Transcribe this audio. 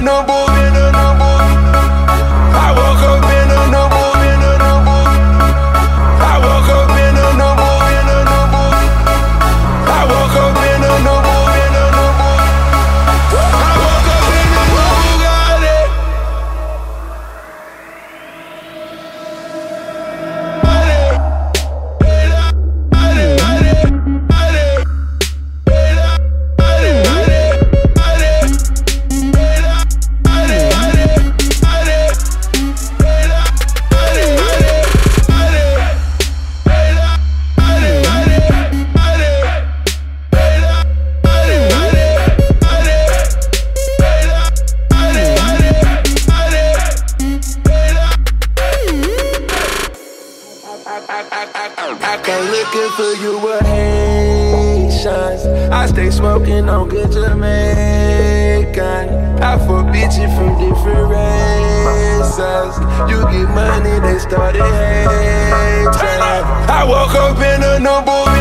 no boy. For you were Haitians. I stay smoking on good Jamaican. I fuck bitches from different races. You get money, they started hating. I woke up in a new boot,